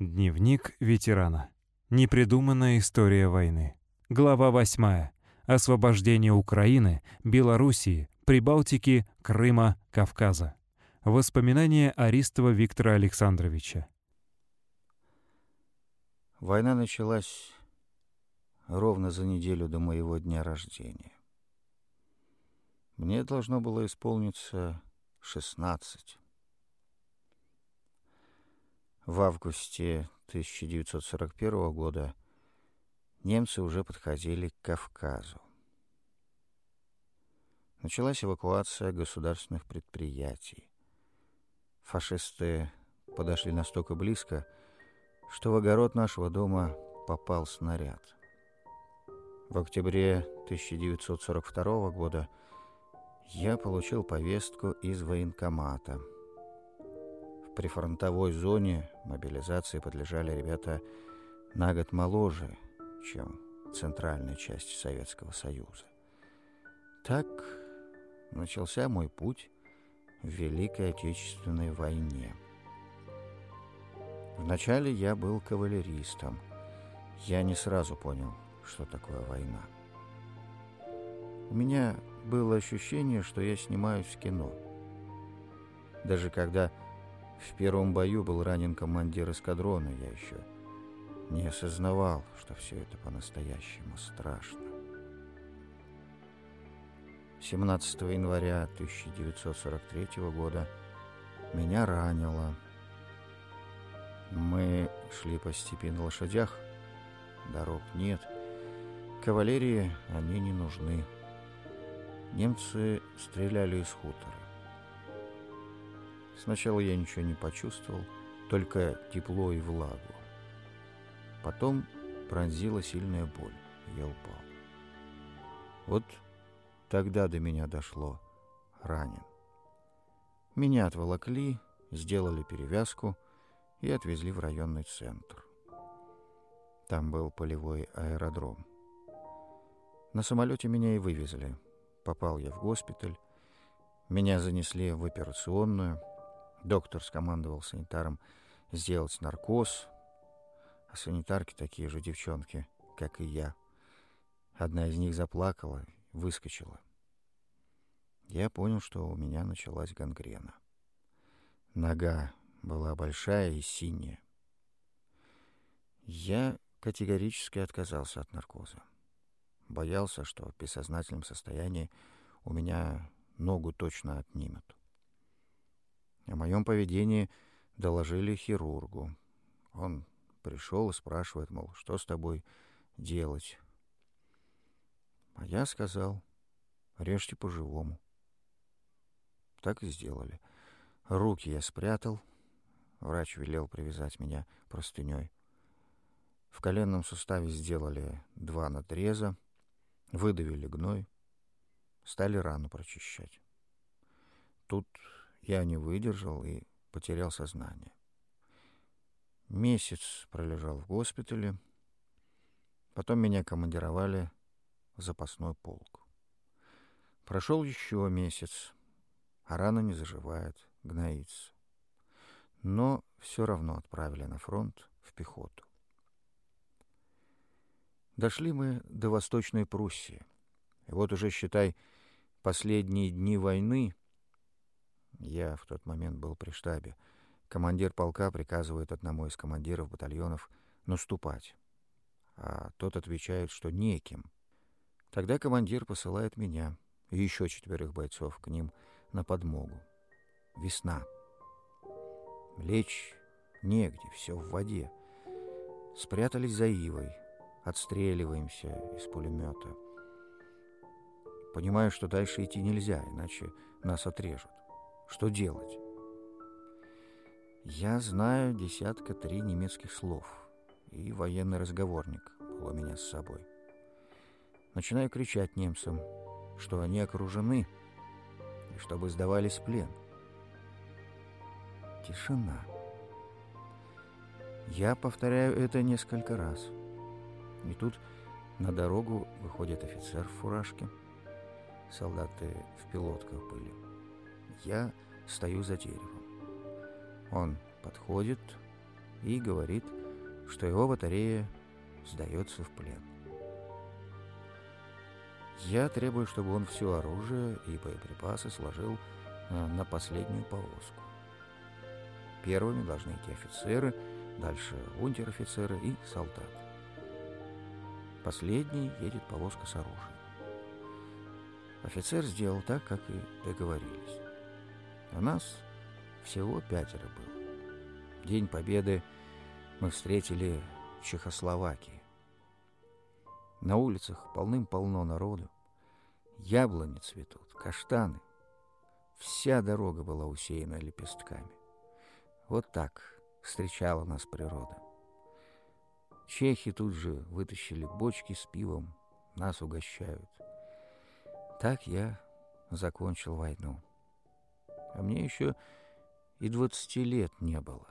Дневник ветерана. Непридуманная история войны. Глава 8. Освобождение Украины, Белоруссии, Прибалтики, Крыма, Кавказа. Воспоминания Аристова Виктора Александровича. Война началась ровно за неделю до моего дня рождения. Мне должно было исполниться 16. В августе 1941 года немцы уже подходили к Кавказу. Началась эвакуация государственных предприятий. Фашисты подошли настолько близко, что в огород нашего дома попал снаряд. В октябре 1942 года я получил повестку из военкомата – прифронтовой зоне мобилизации подлежали ребята на год моложе, чем центральная часть Советского Союза. Так начался мой путь в Великой Отечественной войне. Вначале я был кавалеристом. Я не сразу понял, что такое война. У меня было ощущение, что я снимаюсь в кино. Даже когда в первом бою был ранен командир эскадрона, я еще не осознавал, что все это по-настоящему страшно. 17 января 1943 года меня ранило. Мы шли по степи на лошадях, дорог нет, кавалерии они не нужны. Немцы стреляли из хутора. Сначала я ничего не почувствовал, только тепло и влагу. Потом пронзила сильная боль, я упал. Вот тогда до меня дошло. Ранен. Меня отволокли, сделали перевязку и отвезли в районный центр. Там был полевой аэродром. На самолете меня и вывезли. Попал я в госпиталь. Меня занесли в операционную. Доктор скомандовал санитарам сделать наркоз, а санитарки такие же девчонки, как и я. Одна из них заплакала, выскочила. Я понял, что у меня началась гангрена. Нога была большая и синяя. Я категорически отказался от наркоза. Боялся, что в бессознательном состоянии у меня ногу точно отнимут. О моем поведении доложили хирургу. Он пришел и спрашивает, мол, что с тобой делать? А я сказал, режьте по-живому. Так и сделали. Руки я спрятал. Врач велел привязать меня простыней. В коленном суставе сделали два надреза, выдавили гной, стали рану прочищать. Тут я не выдержал и потерял сознание. Месяц пролежал в госпитале. Потом меня командировали в запасной полк. Прошел еще месяц, а рана не заживает, гноится. Но все равно отправили на фронт в пехоту. Дошли мы до Восточной Пруссии. И вот уже, считай, последние дни войны я в тот момент был при штабе. Командир полка приказывает одному из командиров батальонов наступать. А тот отвечает, что неким. Тогда командир посылает меня и еще четверых бойцов к ним на подмогу. Весна. Лечь негде, все в воде. Спрятались за ивой, отстреливаемся из пулемета. Понимаю, что дальше идти нельзя, иначе нас отрежут. Что делать? Я знаю десятка три немецких слов, и военный разговорник был у меня с собой. Начинаю кричать немцам, что они окружены, и чтобы сдавались в плен. Тишина. Я повторяю это несколько раз. И тут на дорогу выходит офицер в фуражке. Солдаты в пилотках были. Я стою за деревом. Он подходит, и говорит, что его батарея сдается в плен. Я требую, чтобы он все оружие и боеприпасы сложил э, на последнюю повозку. Первыми должны идти офицеры, дальше унтер-офицеры и солдаты. Последней едет повозка с оружием. Офицер сделал так, как и договорились. У нас всего пятеро было. День Победы мы встретили в Чехословакии. На улицах полным-полно народу. Яблони цветут, каштаны. Вся дорога была усеяна лепестками. Вот так встречала нас природа. Чехи тут же вытащили бочки с пивом, нас угощают. Так я закончил войну. А мне еще и двадцати лет не было.